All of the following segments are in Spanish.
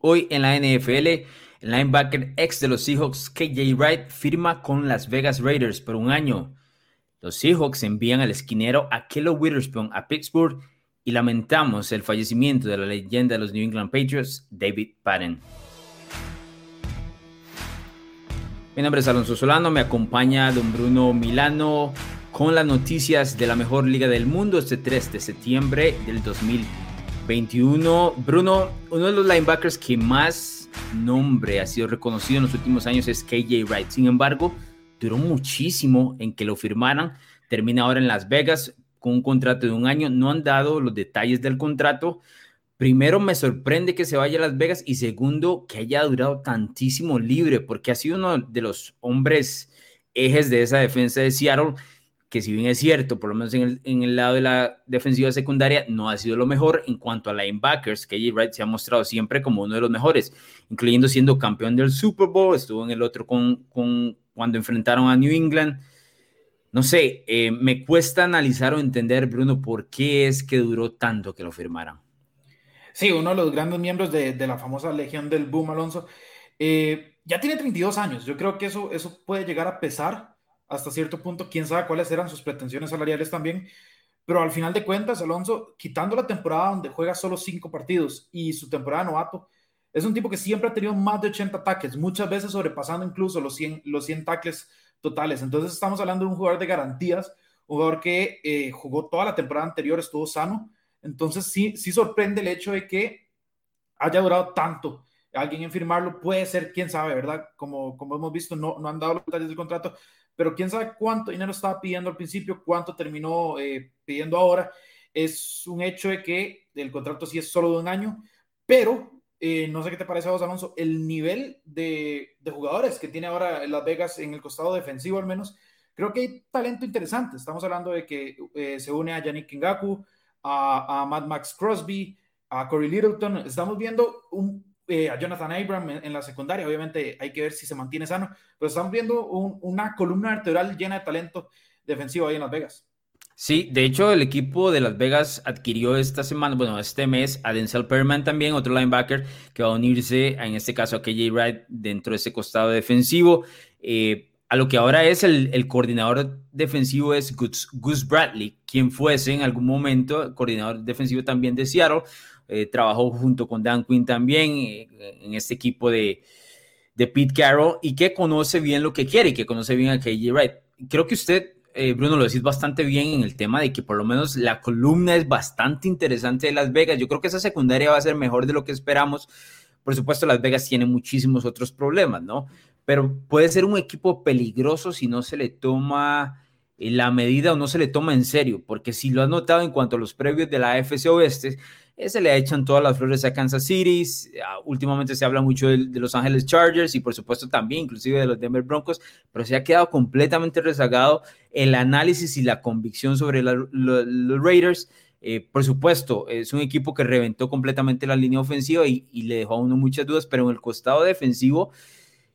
Hoy en la NFL, el linebacker ex de los Seahawks, KJ Wright, firma con Las Vegas Raiders por un año. Los Seahawks envían al esquinero Akello Witherspoon a Pittsburgh y lamentamos el fallecimiento de la leyenda de los New England Patriots, David Patton. Mi nombre es Alonso Solano, me acompaña don Bruno Milano con las noticias de la mejor liga del mundo este 3 de septiembre del 2021. Bruno, uno de los linebackers que más nombre ha sido reconocido en los últimos años es KJ Wright. Sin embargo, duró muchísimo en que lo firmaran. Termina ahora en Las Vegas con un contrato de un año. No han dado los detalles del contrato, primero me sorprende que se vaya a Las Vegas y segundo que haya durado tantísimo libre porque ha sido uno de los hombres ejes de esa defensa de Seattle que si bien es cierto, por lo menos en el, lado de la defensiva secundaria, no ha sido lo mejor en cuanto a linebackers, que. Wright se ha mostrado siempre como uno de los mejores, incluyendo siendo campeón del Super Bowl, estuvo en el otro con, con cuando enfrentaron a New England. No sé, eh, me cuesta analizar o entender, Bruno, por qué es que duró tanto que lo firmaran. Sí, uno de los grandes miembros de, la famosa Legión del Boom, Alonso. Eh, ya tiene 32 años. Yo creo que eso, eso puede llegar a pesar hasta cierto punto. Quién sabe cuáles eran sus pretensiones salariales también. Pero al final de cuentas, Alonso, quitando la temporada donde juega solo cinco partidos y su temporada novato, es un tipo que siempre ha tenido más de 80 ataques, muchas veces sobrepasando incluso los 100, los 100 tackles totales. Entonces estamos hablando de un jugador de garantías, un jugador que eh, jugó toda la temporada anterior, estuvo sano entonces sí, sí sorprende el hecho de que haya durado tanto. Alguien en firmarlo puede ser, quién sabe, ¿verdad? Como, como hemos visto, no, no han dado los detalles del contrato, pero quién sabe cuánto dinero estaba pidiendo al principio, cuánto terminó eh, pidiendo ahora. Es un hecho de que el contrato sí es solo de un año, pero eh, no sé qué te parece a vos, Alonso, el nivel de, de, jugadores que tiene ahora Las Vegas en el costado defensivo al menos, creo que hay talento interesante. Estamos hablando de que eh, se une a Yannick Kingaku, a, Mad Max Crosby, a Corey Littleton. Estamos viendo un, eh, a Jonathan Abram en, la secundaria. Obviamente hay que ver si se mantiene sano, pero estamos viendo una columna vertebral llena de talento defensivo ahí en Las Vegas. Sí, de hecho el equipo de Las Vegas adquirió esta semana, bueno, este mes a Denzel Perman también, otro linebacker que va a unirse, en este caso a KJ Wright dentro de ese costado defensivo. Eh, a lo que ahora es el, coordinador defensivo es Gus, Bradley, quien fuese en algún momento coordinador defensivo también de Seattle. Eh, trabajó junto con Dan Quinn también eh, en este equipo de, de, Pete Carroll y que conoce bien lo que quiere y que conoce bien a KJ Wright. Creo que usted, eh, Bruno, lo decís bastante bien en el tema de que por lo menos la columna es bastante interesante de Las Vegas. Yo creo que esa secundaria va a ser mejor de lo que esperamos. Por supuesto, Las Vegas tiene muchísimos otros problemas, ¿no? pero puede ser un equipo peligroso si no se le toma la medida o no se le toma en serio, porque si lo has notado en cuanto a los previos de la AFC Oeste, eh, se le echan todas las flores a Kansas City, ah, últimamente se habla mucho de, Los Ángeles Chargers y por supuesto también inclusive de los Denver Broncos, pero se ha quedado completamente rezagado el análisis y la convicción sobre los Raiders. Eh, por supuesto, es un equipo que reventó completamente la línea ofensiva y, y, le dejó a uno muchas dudas, pero en el costado defensivo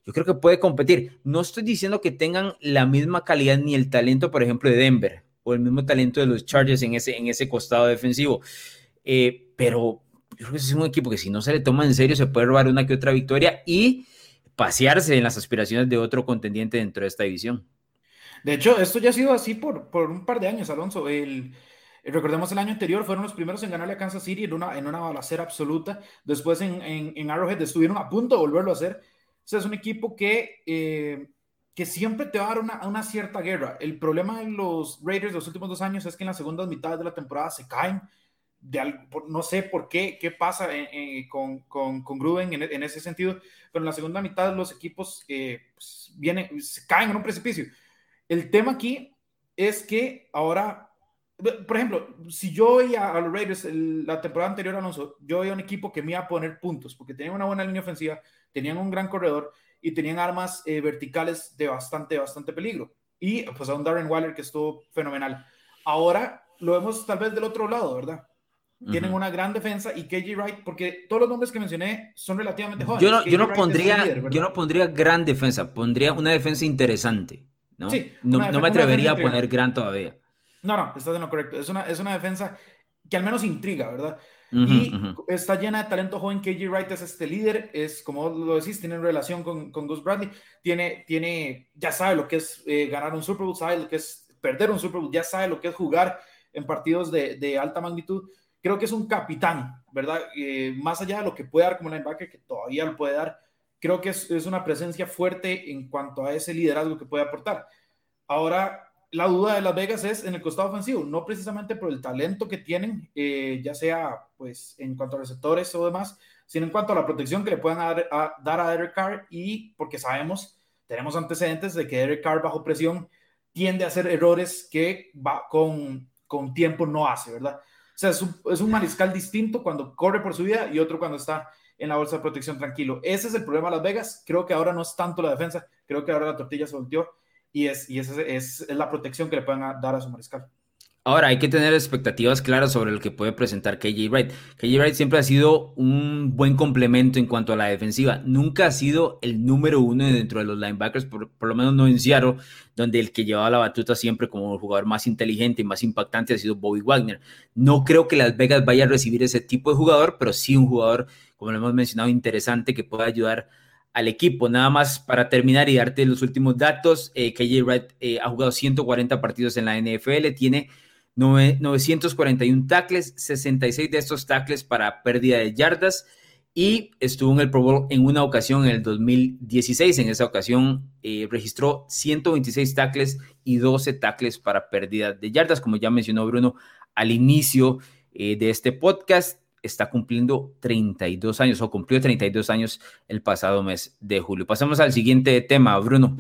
yo creo que puede competir. No estoy diciendo que tengan la misma calidad ni el talento, por ejemplo, de Denver o el mismo talento de los Chargers en ese, en ese costado defensivo. Eh, pero yo creo que es un equipo que si no se le toma en serio se puede robar una que otra victoria y pasearse en las aspiraciones de otro contendiente dentro de esta división. De hecho, esto ya ha sido así por, por un par de años, Alonso. El, recordemos el año anterior, fueron los primeros en ganarle a Kansas City en una, en una balacera absoluta. Después en, en, en Arrowhead estuvieron a punto de volverlo a hacer sea, es un equipo que, eh, que siempre te va a dar una, una, cierta guerra. El problema de los Raiders de los últimos dos años es que en las segundas mitades de la temporada se caen. De, no sé por qué, qué pasa eh, eh, con, con, con, Gruden en, ese sentido, pero en la segunda mitad los equipos pues, vienen, se caen en un precipicio. El tema aquí es que ahora por ejemplo, si yo veía a los Raiders la temporada anterior, Alonso, yo veía un equipo que me iba a poner puntos, porque tenían una buena línea ofensiva, tenían un gran corredor y tenían armas eh, verticales de bastante, bastante peligro. Y pues a un Darren Waller que estuvo fenomenal. Ahora lo vemos tal vez del otro lado, ¿verdad? Tienen una gran defensa y KJ Wright, porque todos los nombres que mencioné son relativamente jóvenes. Yo no, yo no pondría, yo no pondría gran defensa, pondría una defensa interesante. ¿no? no, no me atrevería a poner gran todavía. No, no, estás en lo correcto. Es una, es una defensa que al menos intriga, ¿verdad? y está llena de talento joven. KJ Wright es este líder, es como lo decís, tiene relación con, con Gus Bradley, tiene, tiene, ya sabe lo que es eh, ganar un Super Bowl, sabe lo que es perder un Super Bowl, ya sabe lo que es jugar en partidos de, de alta magnitud. Creo que es un capitán, ¿verdad? Eh, más allá de lo que puede dar como linebacker, que todavía lo puede dar, creo que es, es una presencia fuerte en cuanto a ese liderazgo que puede aportar. Ahora, la duda de Las Vegas es en el costado ofensivo, no precisamente por el talento que tienen, eh, ya sea pues en cuanto a receptores o demás, sino en cuanto a la protección que le puedan dar a, dar Derek Carr y porque sabemos, tenemos antecedentes de que Derek Carr bajo presión tiende a hacer errores que va con, con tiempo no hace, ¿verdad? O sea, es un, es un mariscal distinto cuando corre por su vida y otro cuando está en la bolsa de protección tranquilo. Ese es el problema de Las Vegas. Creo que ahora no es tanto la defensa, creo que ahora la tortilla se volteó y, es, y esa es, es, la protección que le pueden dar a su mariscal. Ahora, hay que tener expectativas claras sobre lo que puede presentar KJ Wright. KJ Wright siempre ha sido un buen complemento en cuanto a la defensiva. Nunca ha sido el número uno dentro de los linebackers, por, por lo menos no en Seattle, donde el que llevaba la batuta siempre como el jugador más inteligente y más impactante ha sido Bobby Wagner. No creo que Las Vegas vaya a recibir ese tipo de jugador, pero sí un jugador, como lo hemos mencionado, interesante que pueda ayudar al equipo. Nada más para terminar y darte los últimos datos, eh, KJ Wright eh, ha jugado 140 partidos en la NFL, tiene 941 tackles, 66 de estos tackles para pérdida de yardas y estuvo en el Pro Bowl en una ocasión en el 2016. En esa ocasión eh, registró 126 tackles y 12 tackles para pérdida de yardas, como ya mencionó Bruno al inicio de este podcast está cumpliendo 32 años o cumplió 32 años el pasado mes de julio. Pasamos al siguiente tema, Bruno.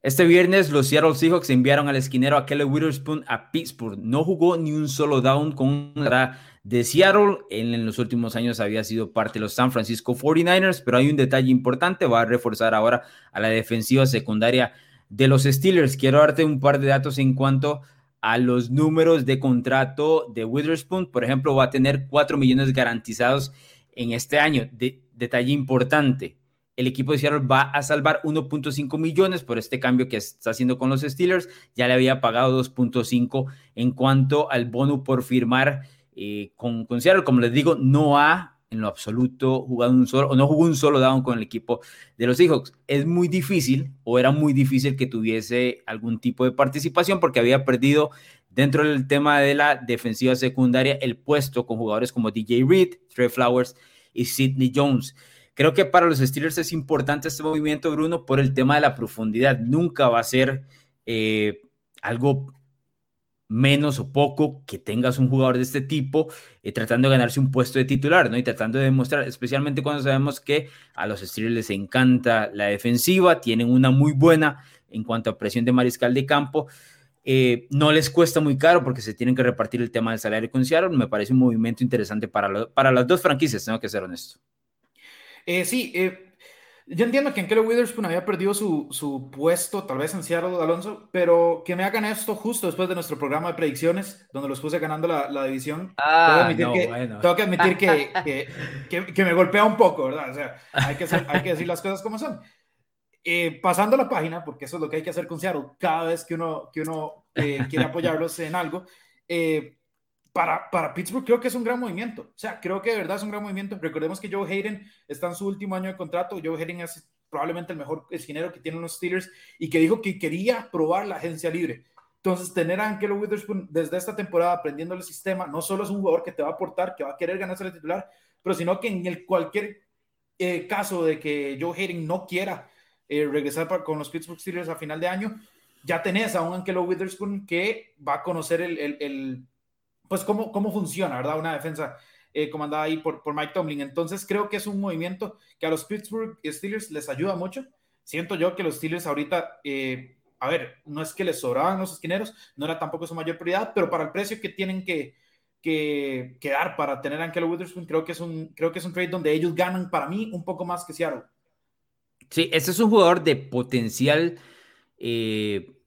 Este viernes los Seattle Seahawks enviaron al esquinero a Kelly Witherspoon a Pittsburgh. No jugó ni un solo down con la de Seattle. Él en los últimos años había sido parte de los San Francisco 49ers, pero hay un detalle importante. Va a reforzar ahora a la defensiva secundaria de los Steelers. Quiero darte un par de datos en cuanto a los números de contrato de Witherspoon. Por ejemplo, va a tener 4 millones garantizados en este año. De, detalle importante, el equipo de Seattle va a salvar 1.5 millones por este cambio que está haciendo con los Steelers. Ya le había pagado 2.5 en cuanto al bono por firmar eh, con, con Seattle. Como les digo, no ha en lo absoluto jugado un solo, o no jugó un solo down con el equipo de los Seahawks. Es muy difícil, o era muy difícil que tuviese algún tipo de participación porque había perdido dentro del tema de la defensiva secundaria el puesto con jugadores como DJ Reed, Trey Flowers y Sidney Jones. Creo que para los Steelers es importante este movimiento, Bruno, por el tema de la profundidad. Nunca va a ser eh, algo menos o poco que tengas un jugador de este tipo eh, tratando de ganarse un puesto de titular, ¿no? Y tratando de demostrar, especialmente cuando sabemos que a los Steelers les encanta la defensiva, tienen una muy buena en cuanto a presión de mariscal de campo. Eh, no les cuesta muy caro porque se tienen que repartir el tema del salario con Seattle. Me parece un movimiento interesante para, para las dos franquicias, tengo que ser honesto. Eh, sí, eh, yo entiendo que en Kelly Witherspoon había perdido su, su, puesto, tal vez en Seattle, Alonso, pero que me hagan esto justo después de nuestro programa de predicciones, donde los puse ganando la, la división. Ah, tengo, que, bueno. tengo que admitir que, que, que, que, me golpea un poco, ¿verdad? O sea, hay que, ser, hay que decir las cosas como son. Eh, pasando la página, porque eso es lo que hay que hacer con Seattle, cada vez que uno, que uno eh, quiere apoyarlos en algo, eh, para, para, Pittsburgh creo que es un gran movimiento. O sea, creo que de verdad es un gran movimiento. Recordemos que Joe Hayden está en su último año de contrato. Joe Hayden es probablemente el mejor esquinero que tienen los Steelers y que dijo que quería probar la agencia libre. Entonces, tener a Angelo Witherspoon desde esta temporada aprendiendo el sistema, no solo es un jugador que te va a aportar, que va a querer ganarse el titular, pero sino que en el cualquier eh, caso de que Joe Hayden no quiera eh, regresar para, con los Pittsburgh Steelers a final de año, ya tenés a un Angelo Witherspoon que va a conocer el, el, el pues cómo, cómo funciona, ¿verdad? Una defensa eh, comandada ahí por, Mike Tomlin. Entonces creo que es un movimiento que a los Pittsburgh Steelers les ayuda mucho. Siento yo que los Steelers ahorita, eh, a ver, no es que les sobraban los esquineros, no era tampoco su mayor prioridad, pero para el precio que tienen que, que, que dar para tener a Angelo Witherspoon, creo que, es un, creo que es un trade donde ellos ganan para mí un poco más que Seattle. Sí, este es un jugador de potencial. Eh,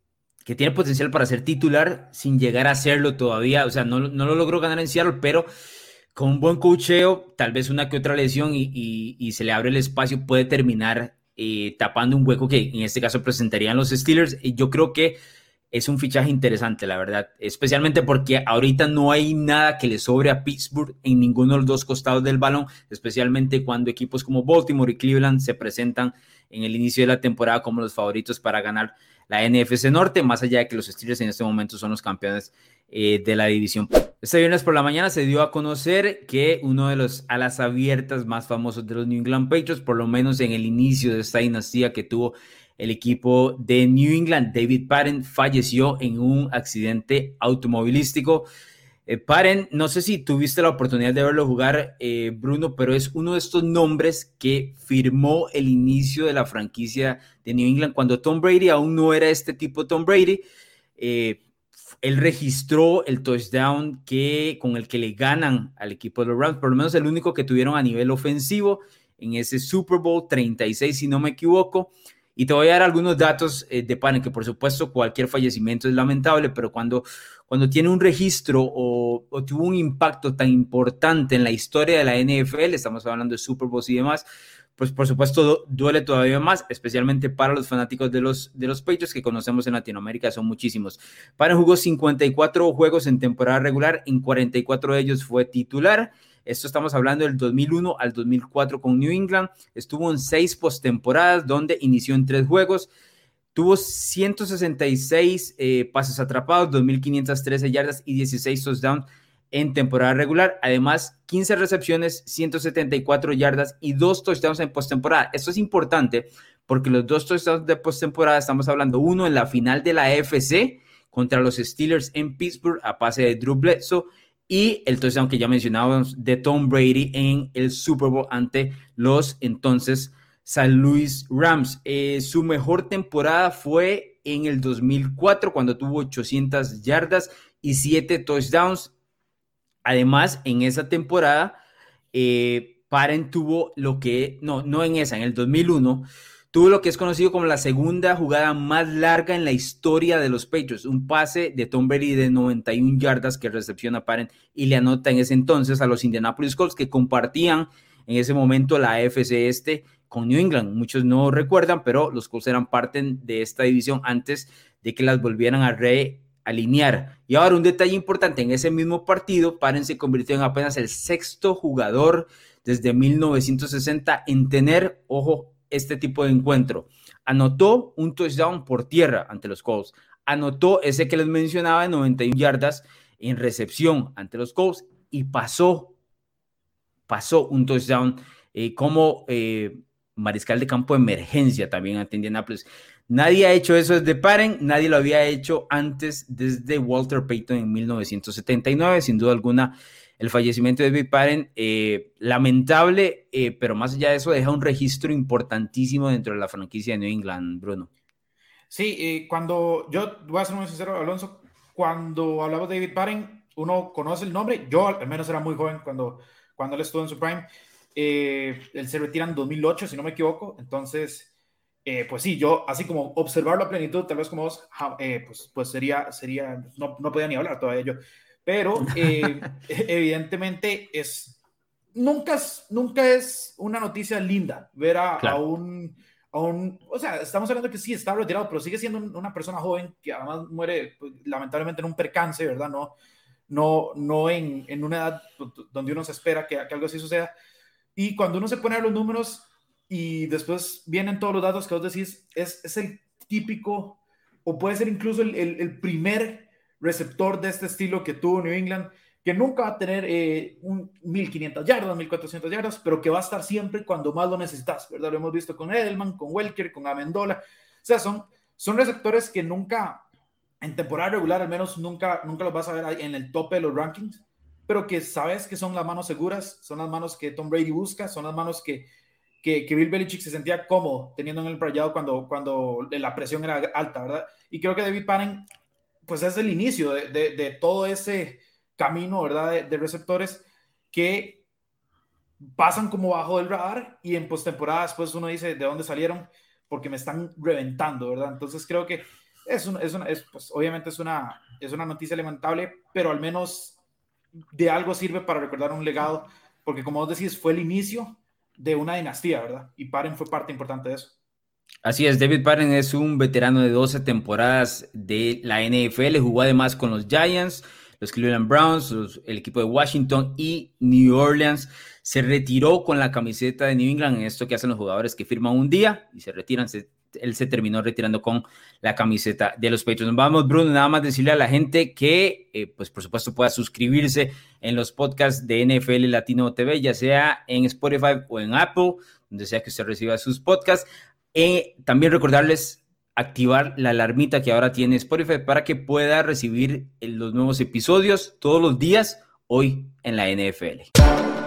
que tiene potencial para ser titular sin llegar a serlo todavía. O sea, no, no lo logró ganar en Seattle, pero con un buen cocheo, tal vez una que otra lesión y, y, se le abre el espacio, puede terminar eh, tapando un hueco que en este caso presentarían los Steelers. Y yo creo que es un fichaje interesante, la verdad, especialmente porque ahorita no hay nada que le sobre a Pittsburgh en ninguno de los dos costados del balón, especialmente cuando equipos como Baltimore y Cleveland se presentan en el inicio de la temporada como los favoritos para ganar la NFC Norte, más allá de que los Steelers en este momento son los campeones eh, de la división. Este viernes por la mañana se dio a conocer que uno de los alas abiertas más famosos de los New England Patriots, por lo menos en el inicio de esta dinastía que tuvo el equipo de New England, David Patton, falleció en un accidente automovilístico. Eh, Patton, no sé si tuviste la oportunidad de verlo jugar, eh, Bruno, pero es uno de estos nombres que firmó el inicio de la franquicia de New England cuando Tom Brady aún no era este tipo Tom Brady. Eh, él registró el touchdown que, con el que le ganan al equipo de los Rams, por lo menos el único que tuvieron a nivel ofensivo en ese Super Bowl 36, si no me equivoco. Y te voy a dar algunos datos eh, de Pan, que por supuesto cualquier fallecimiento es lamentable, pero cuando, cuando tiene un registro o, tuvo un impacto tan importante en la historia de la NFL, estamos hablando de Super Bowl y demás, pues por supuesto duele todavía más, especialmente para los fanáticos de los, de los Patriots que conocemos en Latinoamérica, son muchísimos. Pan jugó 54 juegos en temporada regular, en 44 de ellos fue titular esto estamos hablando del 2001 al 2004 con New England. Estuvo en seis postemporadas donde inició en tres juegos. Tuvo 166 eh, pases atrapados, 2.513 yardas y 16 touchdowns en temporada regular. Además, 15 recepciones, 174 yardas y dos touchdowns en postemporada. Esto es importante porque los dos touchdowns de postemporada estamos hablando uno en la final de la AFC contra los Steelers en Pittsburgh a pase de Drew Bledsoe y el touchdown que ya mencionábamos de Tom Brady en el Super Bowl ante los entonces San Luis Rams. Eh, su mejor temporada fue en el 2004 cuando tuvo 800 yardas y 7 touchdowns. Además, en esa temporada, eh, Paren tuvo lo que, no, no en esa, en el 2001, Tuvo lo que es conocido como la segunda jugada más larga en la historia de los Patriots, un pase de Tom Brady de 91 yardas que recepciona Paren y le anota en ese entonces a los Indianapolis Colts que compartían en ese momento la AFC este con New England. Muchos no recuerdan, pero los Colts eran parte de esta división antes de que las volvieran a realinear. Y ahora un detalle importante, en ese mismo partido, Paren se convirtió en apenas el sexto jugador desde 1960 en tener, ojo, este tipo de encuentro. Anotó un touchdown por tierra ante los Colts. Anotó ese que les mencionaba de 91 yardas en recepción ante los Colts y pasó, pasó un touchdown eh, como eh, mariscal de campo de emergencia también ante Indianapolis. Nadie ha hecho eso desde Paren, nadie lo había hecho antes desde Walter Payton en 1979, sin duda alguna el fallecimiento de David Paren, eh, lamentable, eh, pero más allá de eso deja un registro importantísimo dentro de la franquicia de New England, Bruno. Sí, cuando yo voy a ser muy sincero, Alonso, cuando hablamos de David Paren, uno conoce el nombre, yo al menos era muy joven cuando, cuando él estuvo en su prime, eh, él se retira en 2008, si no me equivoco, entonces, pues sí, yo así como observarlo a plenitud, tal vez como vos, pues, pues sería, sería no, no podía ni hablar todavía yo, pero eh, evidentemente es, nunca es, nunca es una noticia linda ver a, un, a, un, o sea, estamos hablando que sí está retirado, pero sigue siendo una persona joven que además muere pues, lamentablemente en un percance, ¿verdad? No, no, no en, en una edad donde uno se espera que, que algo así suceda. Y cuando uno se pone a los números y después vienen todos los datos que vos decís, es, es el típico, o puede ser incluso el, el, primer receptor de este estilo que tuvo New England, que nunca va a tener eh, un 1500 yardas, 1400 yardas, pero que va a estar siempre cuando más lo necesitas, ¿verdad? Lo hemos visto con Edelman, con Welker, con Amendola. O sea, son, son receptores que nunca, en temporada regular al menos, nunca, nunca los vas a ver en el tope de los rankings, pero que sabes que son las manos seguras, son las manos que Tom Brady busca, son las manos que, que, Bill Belichick se sentía cómodo teniendo en el rayado cuando, cuando la presión era alta, ¿verdad? Y creo que David Panning pues es el inicio de, todo ese camino, ¿verdad? De, receptores que pasan como bajo del radar y en postemporada después uno dice de dónde salieron porque me están reventando, ¿verdad? Entonces creo que es, es, pues, obviamente es una, es una noticia lamentable, pero al menos de algo sirve para recordar un legado, porque como vos decís, fue el inicio de una dinastía, ¿verdad? Y Paren fue parte importante de eso. Así es, David Barron es un veterano de 12 temporadas de la NFL, jugó además con los Giants, los Cleveland Browns, el equipo de Washington y New Orleans. Se retiró con la camiseta de New England, en esto que hacen los jugadores que firman un día y se retiran. Él se terminó retirando con la camiseta de los Patriots. Vamos, Bruno, nada más decirle a la gente que, eh, pues por supuesto, pueda suscribirse en los podcasts de NFL Latino TV, ya sea en Spotify o en Apple, donde sea que usted reciba sus podcasts. Eh, también recordarles activar la alarmita que ahora tiene Spotify para que pueda recibir los nuevos episodios todos los días hoy en la NFL.